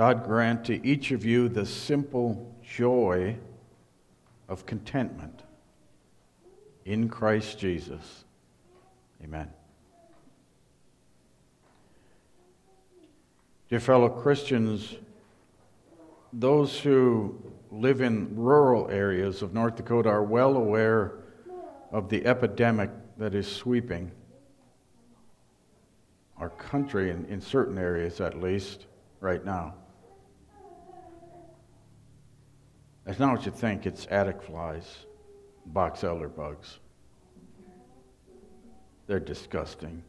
God grant to each of you the simple joy of contentment in Christ Jesus. Amen. Dear fellow Christians, those who live in rural areas of North Dakota are well aware of the epidemic that is sweeping our country, in, in certain areas at least, right now. That's not what you think, it's attic flies, box elder bugs. They're disgusting.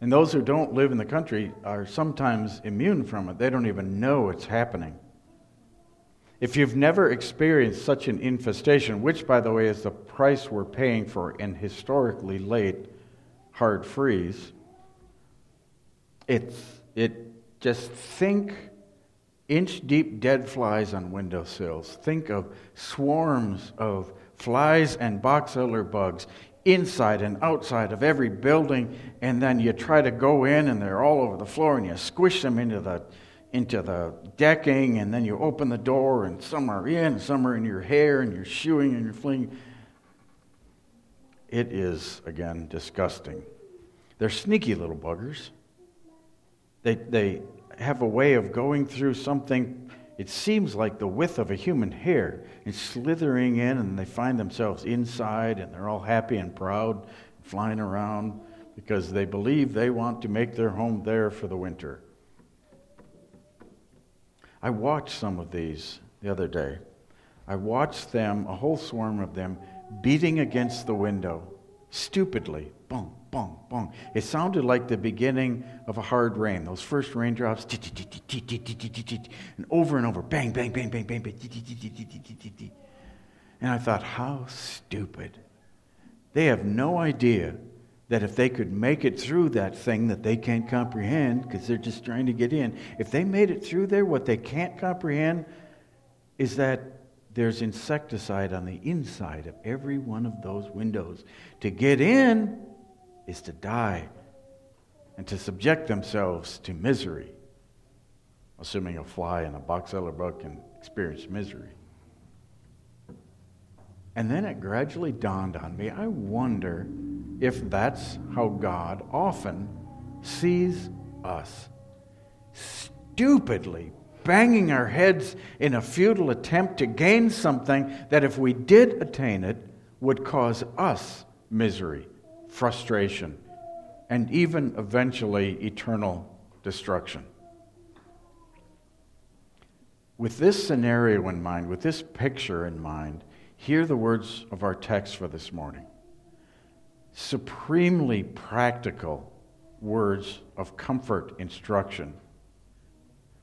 And those who don't live in the country are sometimes immune from it. They don't even know it's happening. If you've never experienced such an infestation, which, by the way, is the price we're paying for an historically late hard freeze, it's, it just think inch deep dead flies on windowsills. Think of swarms of flies and box elder bugs inside and outside of every building, and then you try to go in and they're all over the floor and you squish them into the into the decking, and then you open the door, and some are in, some are in your hair, and you're shooing and you're flinging. It is, again, disgusting. They're sneaky little buggers. They, they have a way of going through something, it seems like the width of a human hair, and slithering in, and they find themselves inside, and they're all happy and proud, flying around because they believe they want to make their home there for the winter. I watched some of these the other day. I watched them, a whole swarm of them, beating against the window, stupidly. Bong, bong. It sounded like the beginning of a hard rain. Those first raindrops, and over and over, bang, bang, bang, bang, bang, bang. And I thought, how stupid. They have no idea that if they could make it through that thing that they can't comprehend because they're just trying to get in, if they made it through there, what they can't comprehend is that there's insecticide on the inside of every one of those windows. To get in is to die and to subject themselves to misery, assuming a fly and a box elder bug can experience misery. And then it gradually dawned on me I wonder if that's how God often sees us. Stupidly banging our heads in a futile attempt to gain something that, if we did attain it, would cause us misery, frustration, and even eventually eternal destruction. With this scenario in mind, with this picture in mind, hear the words of our text for this morning. Supremely practical words of comfort, instruction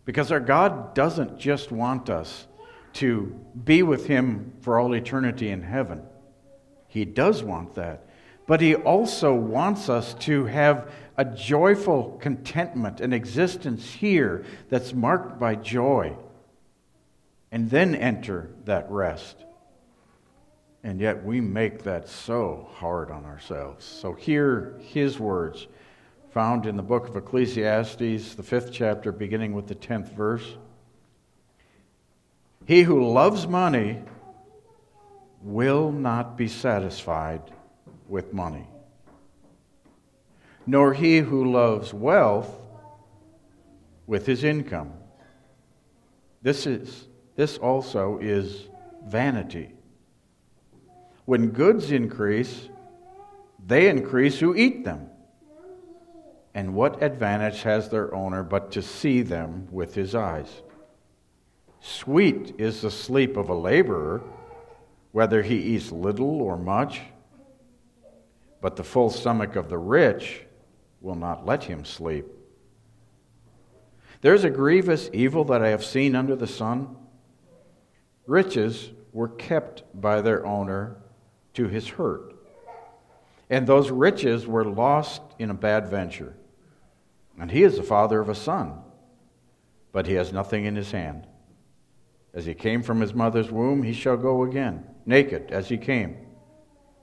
because our God doesn't just want us to be with Him for all eternity in heaven. He does want that. But He also wants us to have a joyful contentment, an existence here that's marked by joy, and then enter that rest. And yet we make that so hard on ourselves. So hear His words found in the book of Ecclesiastes, the fifth chapter, beginning with the tenth verse. He who loves money will not be satisfied with money, nor he who loves wealth with his income. This, is, this also is vanity. When goods increase, they increase who eat them. And what advantage has their owner but to see them with his eyes? Sweet is the sleep of a laborer, whether he eats little or much, but the full stomach of the rich will not let him sleep. There's a grievous evil that I have seen under the sun. Riches were kept by their owner to his hurt, and those riches were lost in a bad venture. And he is the father of a son, but he has nothing in his hand. As he came from his mother's womb, he shall go again, naked as he came,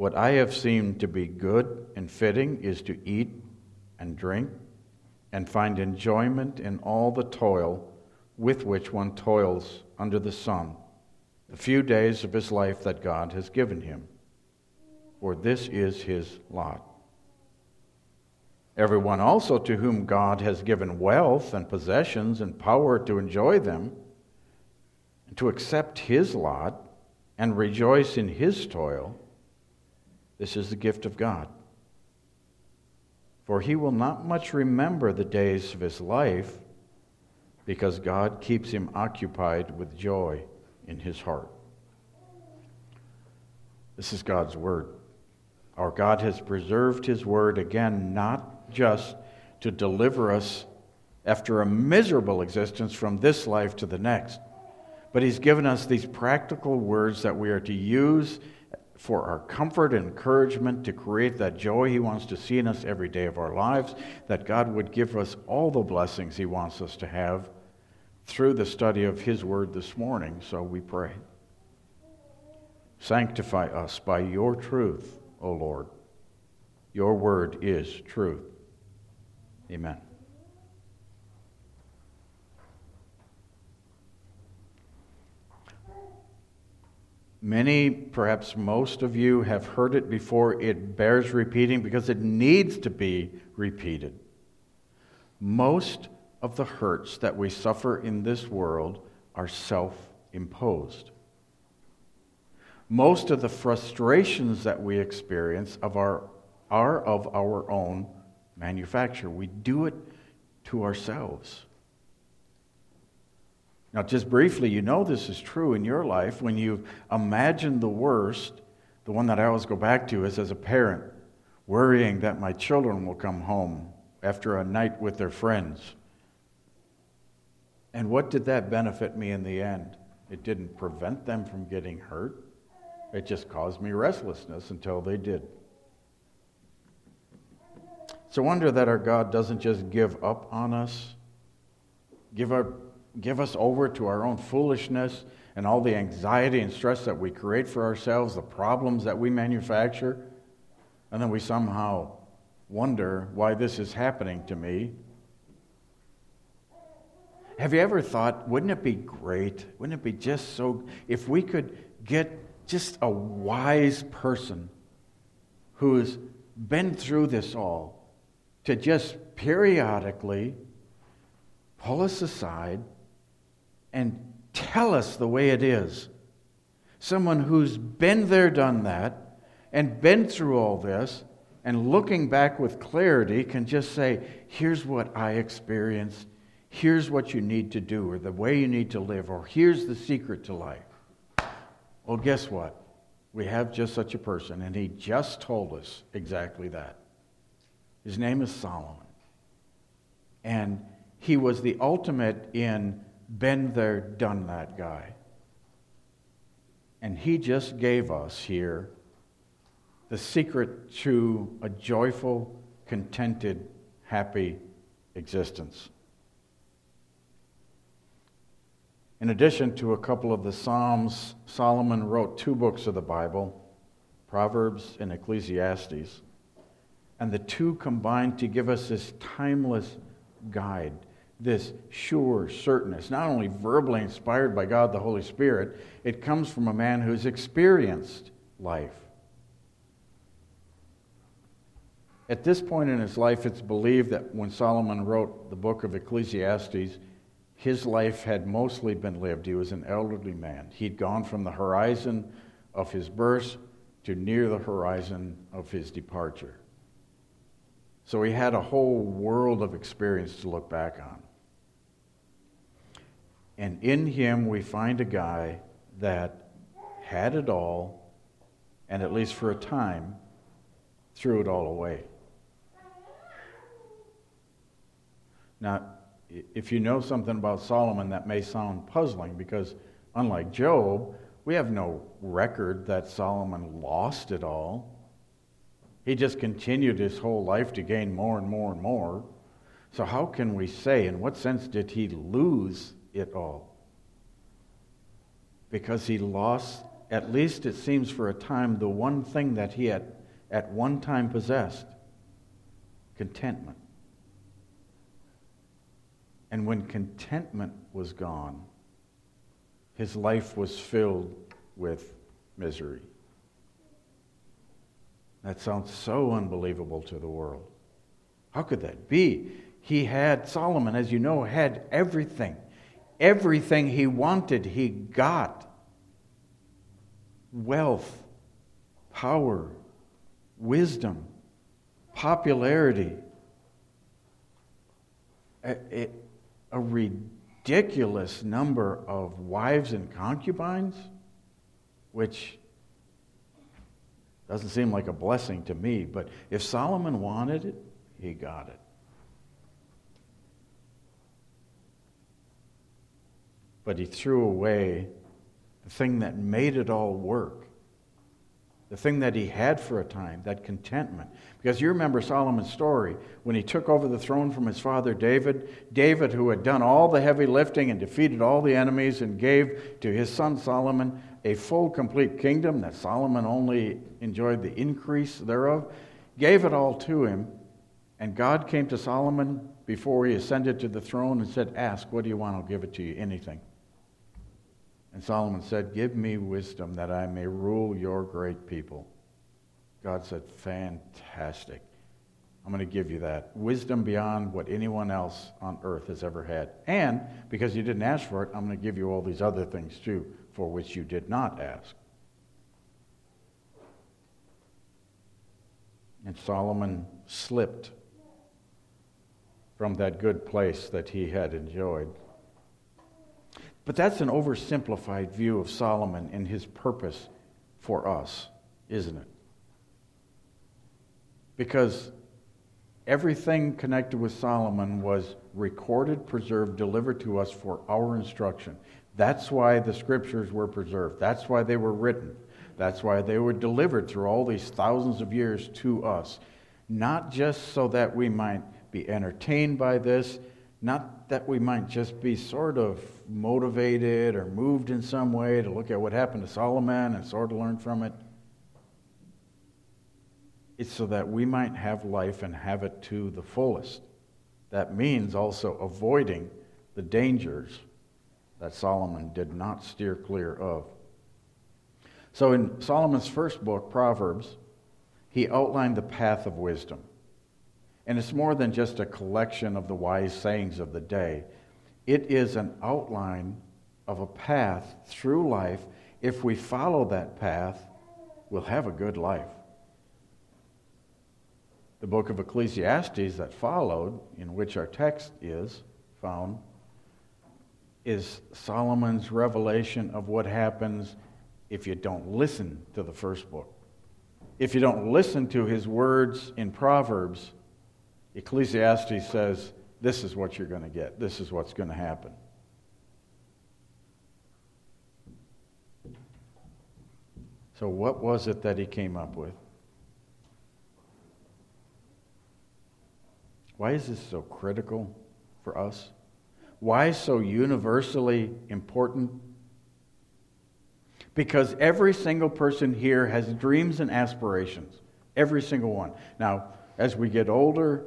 what I have seen to be good and fitting is to eat and drink and find enjoyment in all the toil with which one toils under the sun, the few days of his life that God has given him. For this is his lot. Everyone also to whom God has given wealth and possessions and power to enjoy them, and to accept his lot and rejoice in his toil, this is the gift of God. For he will not much remember the days of his life, because God keeps him occupied with joy in his heart. This is God's word. Our God has preserved his word again, not just to deliver us after a miserable existence from this life to the next. But He's given us these practical words that we are to use for our comfort and encouragement to create that joy He wants to see in us every day of our lives, that God would give us all the blessings He wants us to have through the study of His Word this morning. So we pray. Sanctify us by your truth, O Lord. Your word is truth. Amen. Many, perhaps most of you, have heard it before. It bears repeating because it needs to be repeated. Most of the hurts that we suffer in this world are self imposed. Most of the frustrations that we experience of our, are of our own manufacture. We do it to ourselves. Now, just briefly, you know this is true in your life when you imagine the worst. The one that I always go back to is as a parent, worrying that my children will come home after a night with their friends. And what did that benefit me in the end? It didn't prevent them from getting hurt, it just caused me restlessness until they did. It's a wonder that our God doesn't just give up on us, give, our, give us over to our own foolishness and all the anxiety and stress that we create for ourselves, the problems that we manufacture, and then we somehow wonder why this is happening to me. Have you ever thought, wouldn't it be great? Wouldn't it be just so if we could get just a wise person who's been through this all to just periodically pull us aside and tell us the way it is. Someone who's been there, done that, and been through all this, and looking back with clarity can just say, here's what I experienced, here's what you need to do, or the way you need to live, or here's the secret to life. Well, guess what? We have just such a person, and he just told us exactly that. His name is Solomon. And he was the ultimate in been there, done that guy. And he just gave us here the secret to a joyful, contented, happy existence. In addition to a couple of the Psalms, Solomon wrote two books of the Bible Proverbs and Ecclesiastes. And the two combined to give us this timeless guide, this sure certainty. not only verbally inspired by God the Holy Spirit, it comes from a man who's experienced life. At this point in his life, it's believed that when Solomon wrote the book of Ecclesiastes, his life had mostly been lived. He was an elderly man. He'd gone from the horizon of his birth to near the horizon of his departure. So he had a whole world of experience to look back on. And in him, we find a guy that had it all, and at least for a time, threw it all away. Now, if you know something about Solomon, that may sound puzzling because, unlike Job, we have no record that Solomon lost it all. He just continued his whole life to gain more and more and more. So, how can we say, in what sense did he lose it all? Because he lost, at least it seems for a time, the one thing that he had at one time possessed contentment. And when contentment was gone, his life was filled with misery. That sounds so unbelievable to the world. How could that be? He had, Solomon, as you know, had everything. Everything he wanted, he got wealth, power, wisdom, popularity. A, a, a ridiculous number of wives and concubines, which doesn't seem like a blessing to me, but if Solomon wanted it, he got it. But he threw away the thing that made it all work the thing that he had for a time, that contentment. Because you remember Solomon's story when he took over the throne from his father David. David, who had done all the heavy lifting and defeated all the enemies and gave to his son Solomon a full, complete kingdom that Solomon only enjoyed the increase thereof, gave it all to him. And God came to Solomon before he ascended to the throne and said, Ask, what do you want? I'll give it to you. Anything. And Solomon said, Give me wisdom that I may rule your great people. God said, Fantastic. I'm going to give you that. Wisdom beyond what anyone else on earth has ever had. And because you didn't ask for it, I'm going to give you all these other things too, for which you did not ask. And Solomon slipped from that good place that he had enjoyed. But that's an oversimplified view of Solomon and his purpose for us, isn't it? Because everything connected with Solomon was recorded, preserved, delivered to us for our instruction. That's why the scriptures were preserved. That's why they were written. That's why they were delivered through all these thousands of years to us. Not just so that we might be entertained by this, not that we might just be sort of motivated or moved in some way to look at what happened to Solomon and sort of learn from it. It's so that we might have life and have it to the fullest. That means also avoiding the dangers that Solomon did not steer clear of. So in Solomon's first book, Proverbs, he outlined the path of wisdom. And it's more than just a collection of the wise sayings of the day, it is an outline of a path through life. If we follow that path, we'll have a good life. The book of Ecclesiastes that followed, in which our text is found, is Solomon's revelation of what happens if you don't listen to the first book. If you don't listen to his words in Proverbs, Ecclesiastes says, this is what you're going to get, this is what's going to happen. So, what was it that he came up with? Why is this so critical for us? Why so universally important? Because every single person here has dreams and aspirations. Every single one. Now, as we get older,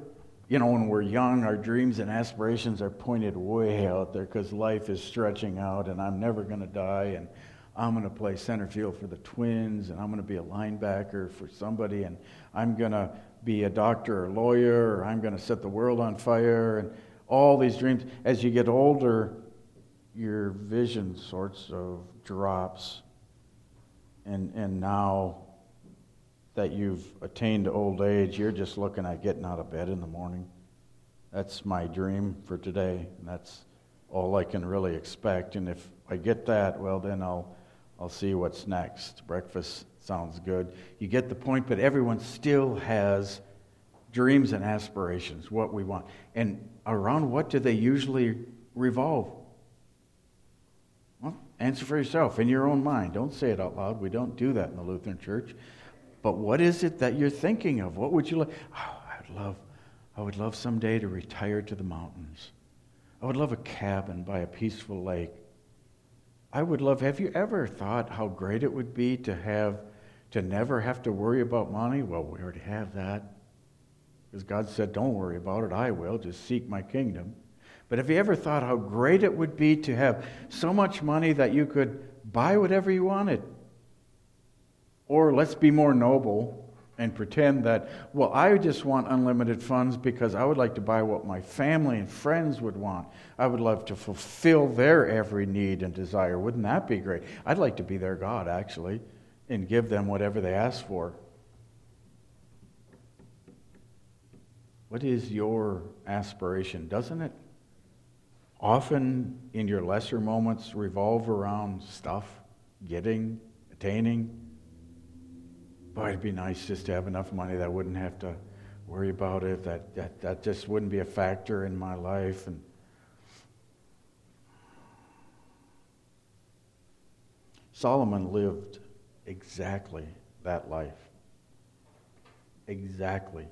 you know, when we're young, our dreams and aspirations are pointed way out there because life is stretching out, and I'm never going to die, and I'm going to play center field for the Twins, and I'm going to be a linebacker for somebody, and I'm going to be a doctor or lawyer, or I'm going to set the world on fire, and all these dreams. As you get older, your vision sorts of drops, and and now that you've attained old age, you're just looking at getting out of bed in the morning. That's my dream for today. And that's all I can really expect. And if I get that, well, then I'll, I'll see what's next. Breakfast sounds good. You get the point, but everyone still has dreams and aspirations, what we want. And around what do they usually revolve? Well, answer for yourself in your own mind. Don't say it out loud. We don't do that in the Lutheran Church. But what is it that you're thinking of? What would you like? Oh, I would love, I would love someday to retire to the mountains. I would love a cabin by a peaceful lake. I would love, have you ever thought how great it would be to have, to never have to worry about money? Well, we already have that. Because God said, don't worry about it, I will. Just seek my kingdom. But have you ever thought how great it would be to have so much money that you could buy whatever you wanted? Or let's be more noble and pretend that, well, I just want unlimited funds because I would like to buy what my family and friends would want. I would love to fulfill their every need and desire. Wouldn't that be great? I'd like to be their God, actually, and give them whatever they ask for. What is your aspiration? Doesn't it often in your lesser moments revolve around stuff, getting, attaining? Boy, it'd be nice just to have enough money that I wouldn't have to worry about it, that, that, that just wouldn't be a factor in my life. And Solomon lived exactly that life. Exactly.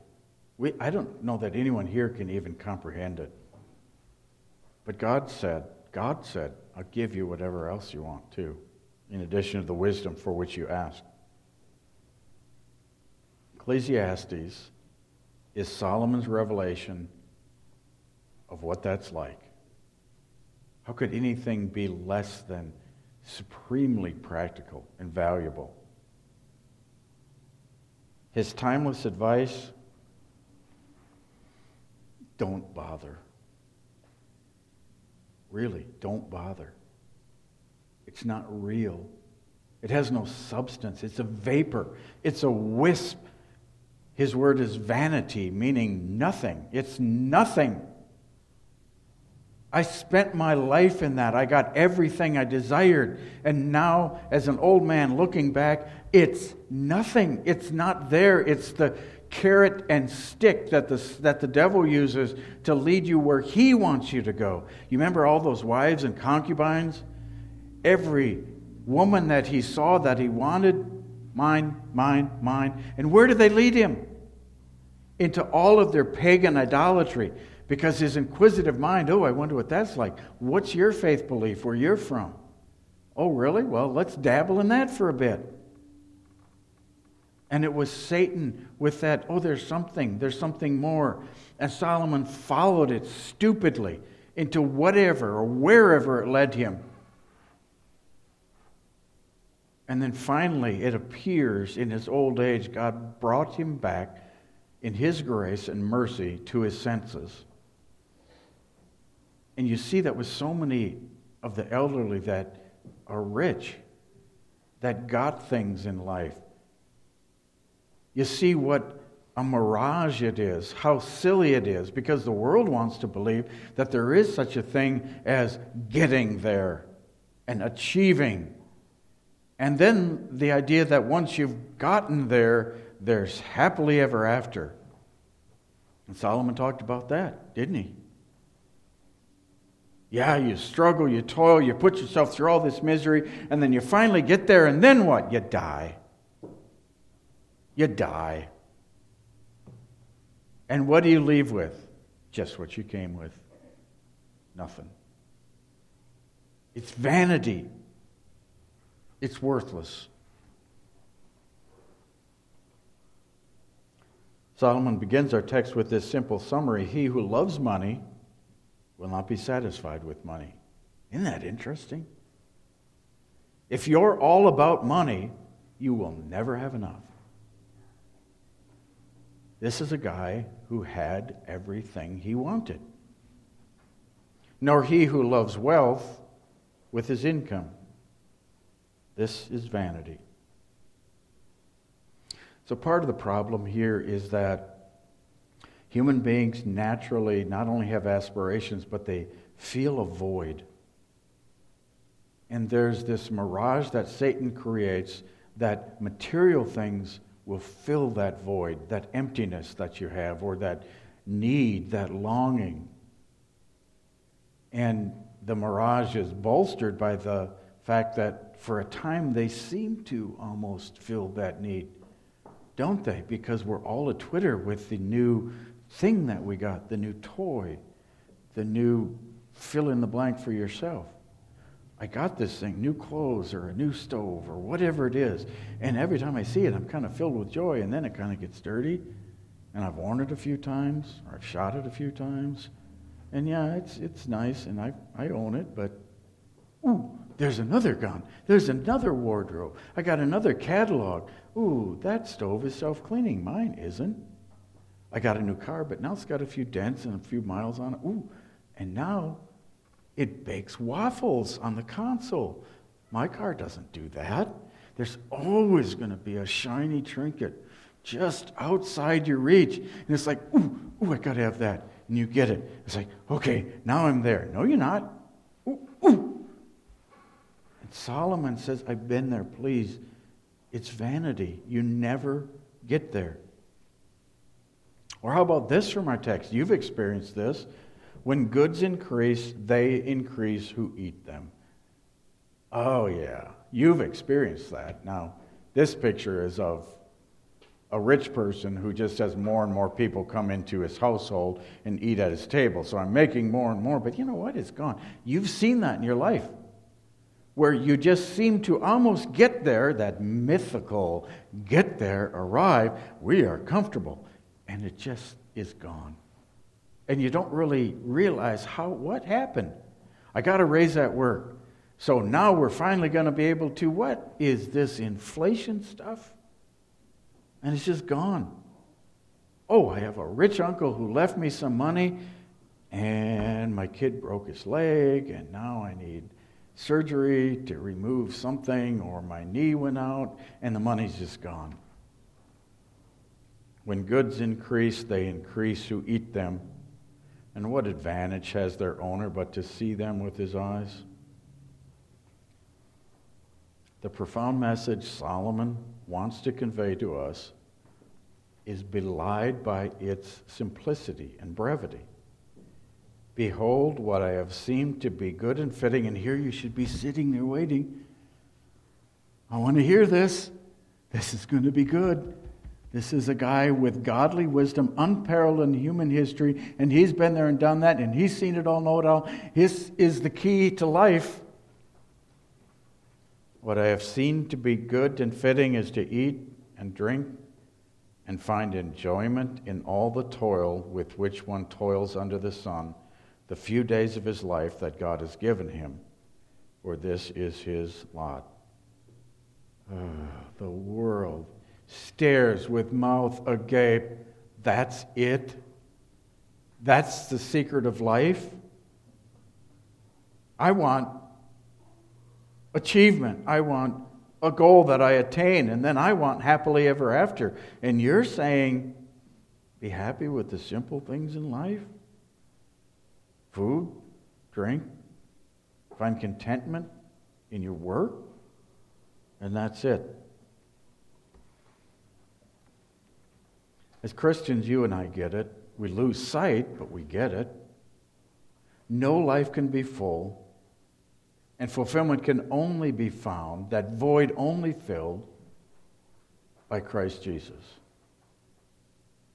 We, I don't know that anyone here can even comprehend it. But God said, God said, I'll give you whatever else you want too, in addition to the wisdom for which you ask. Ecclesiastes is Solomon's revelation of what that's like. How could anything be less than supremely practical and valuable? His timeless advice don't bother. Really, don't bother. It's not real. It has no substance. It's a vapor. It's a wisp his word is vanity, meaning nothing. It's nothing. I spent my life in that. I got everything I desired. And now, as an old man looking back, it's nothing. It's not there. It's the carrot and stick that the, that the devil uses to lead you where he wants you to go. You remember all those wives and concubines? Every woman that he saw that he wanted, mine, mine, mine. And where did they lead him? Into all of their pagan idolatry because his inquisitive mind, oh, I wonder what that's like. What's your faith belief where you're from? Oh, really? Well, let's dabble in that for a bit. And it was Satan with that, oh, there's something, there's something more. And Solomon followed it stupidly into whatever or wherever it led him. And then finally, it appears in his old age, God brought him back in His grace and mercy to His senses. And you see that with so many of the elderly that are rich, that got things in life. You see what a mirage it is, how silly it is, because the world wants to believe that there is such a thing as getting there and achieving. And then the idea that once you've gotten there, there's happily ever after. And Solomon talked about that, didn't he? Yeah, you struggle, you toil, you put yourself through all this misery, and then you finally get there, and then what? You die. You die. And what do you leave with? Just what you came with nothing. It's vanity, it's worthless. Solomon begins our text with this simple summary He who loves money will not be satisfied with money. Isn't that interesting? If you're all about money, you will never have enough. This is a guy who had everything he wanted. Nor he who loves wealth with his income. This is vanity. So, part of the problem here is that human beings naturally not only have aspirations, but they feel a void. And there's this mirage that Satan creates that material things will fill that void, that emptiness that you have, or that need, that longing. And the mirage is bolstered by the fact that for a time they seem to almost fill that need, don't they? Because we're all a Twitter with the new thing that we got, the new toy, the new fill in the blank for yourself. I got this thing, new clothes or a new stove or whatever it is. And every time I see it, I'm kind of filled with joy. And then it kind of gets dirty. And I've worn it a few times or I've shot it a few times. And yeah, it's, it's nice and I, I own it, but ooh, there's another gun. There's another wardrobe. I got another catalog. Ooh, that stove is self cleaning. Mine isn't. I got a new car, but now it's got a few dents and a few miles on it. Ooh, and now it bakes waffles on the console. My car doesn't do that. There's always going to be a shiny trinket just outside your reach. And it's like, ooh, ooh, I got to have that. And you get it. It's like, okay, now I'm there. No, you're not. Solomon says, I've been there, please. It's vanity. You never get there. Or how about this from our text? You've experienced this. When goods increase, they increase who eat them. Oh, yeah. You've experienced that. Now, this picture is of a rich person who just has more and more people come into his household and eat at his table. So I'm making more and more, but you know what? It's gone. You've seen that in your life where you just seem to almost get there, that mythical get there, arrive. We are comfortable and it just is gone. And you don't really realize how what happened. I got to raise that work. So now we're finally going to be able to what is this inflation stuff? And it's just gone. Oh, I have a rich uncle who left me some money and my kid broke his leg and now I need surgery to remove something or my knee went out and the money's just gone. When goods increase, they increase who eat them. And what advantage has their owner but to see them with his eyes? The profound message Solomon wants to convey to us is belied by its simplicity and brevity. Behold, what I have seemed to be good and fitting, and here you should be sitting there waiting. I want to hear this. This is going to be good. This is a guy with godly wisdom, unparalleled in human history, and he's been there and done that, and he's seen it all, know it all. This is the key to life. What I have seen to be good and fitting is to eat and drink and find enjoyment in all the toil with which one toils under the sun, the few days of his life that God has given him, for this is his lot. Oh, the world stares with mouth agape. That's it? That's the secret of life? I want achievement. I want a goal that I attain, and then I want happily ever after. And you're saying, be happy with the simple things in life food, drink, find contentment in your work, and that's it. As Christians, you and I get it. We lose sight, but we get it. No life can be full, and fulfillment can only be found, that void only filled by Christ Jesus.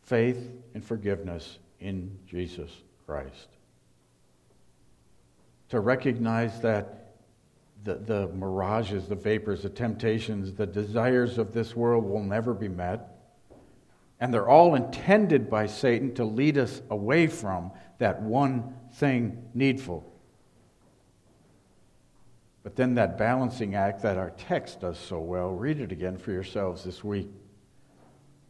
Faith and forgiveness in Jesus Christ. To recognize that the, the mirages, the vapors, the temptations, the desires of this world will never be met and they're all intended by Satan to lead us away from that one thing needful. But then that balancing act that our text does so well, read it again for yourselves this week.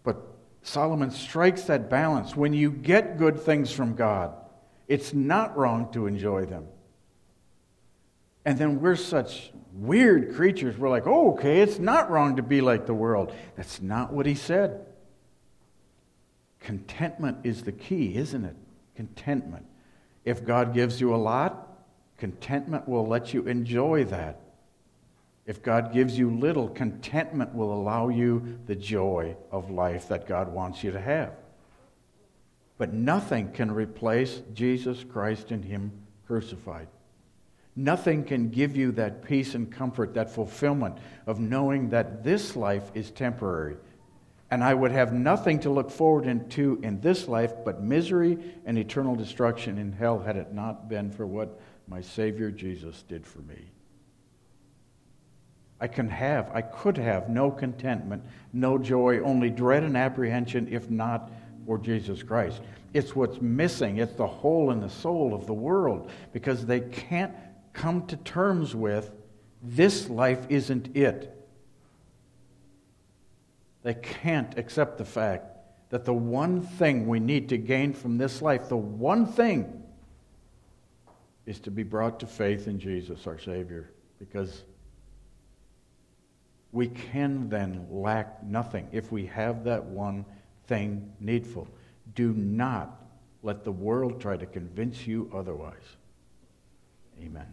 But Solomon strikes that balance. When you get good things from God, it's not wrong to enjoy them. And then we're such weird creatures. We're like, oh, okay, it's not wrong to be like the world. That's not what he said. Contentment is the key, isn't it? Contentment. If God gives you a lot, contentment will let you enjoy that. If God gives you little, contentment will allow you the joy of life that God wants you to have. But nothing can replace Jesus Christ and Him crucified. Nothing can give you that peace and comfort, that fulfillment of knowing that this life is temporary. And I would have nothing to look forward to in this life but misery and eternal destruction in hell had it not been for what my Savior Jesus did for me. I can have, I could have no contentment, no joy, only dread and apprehension if not for Jesus Christ. It's what's missing. It's the hole in the soul of the world because they can't come to terms with this life isn't it. They can't accept the fact that the one thing we need to gain from this life, the one thing, is to be brought to faith in Jesus, our Savior, because we can then lack nothing if we have that one thing needful. Do not let the world try to convince you otherwise. Amen.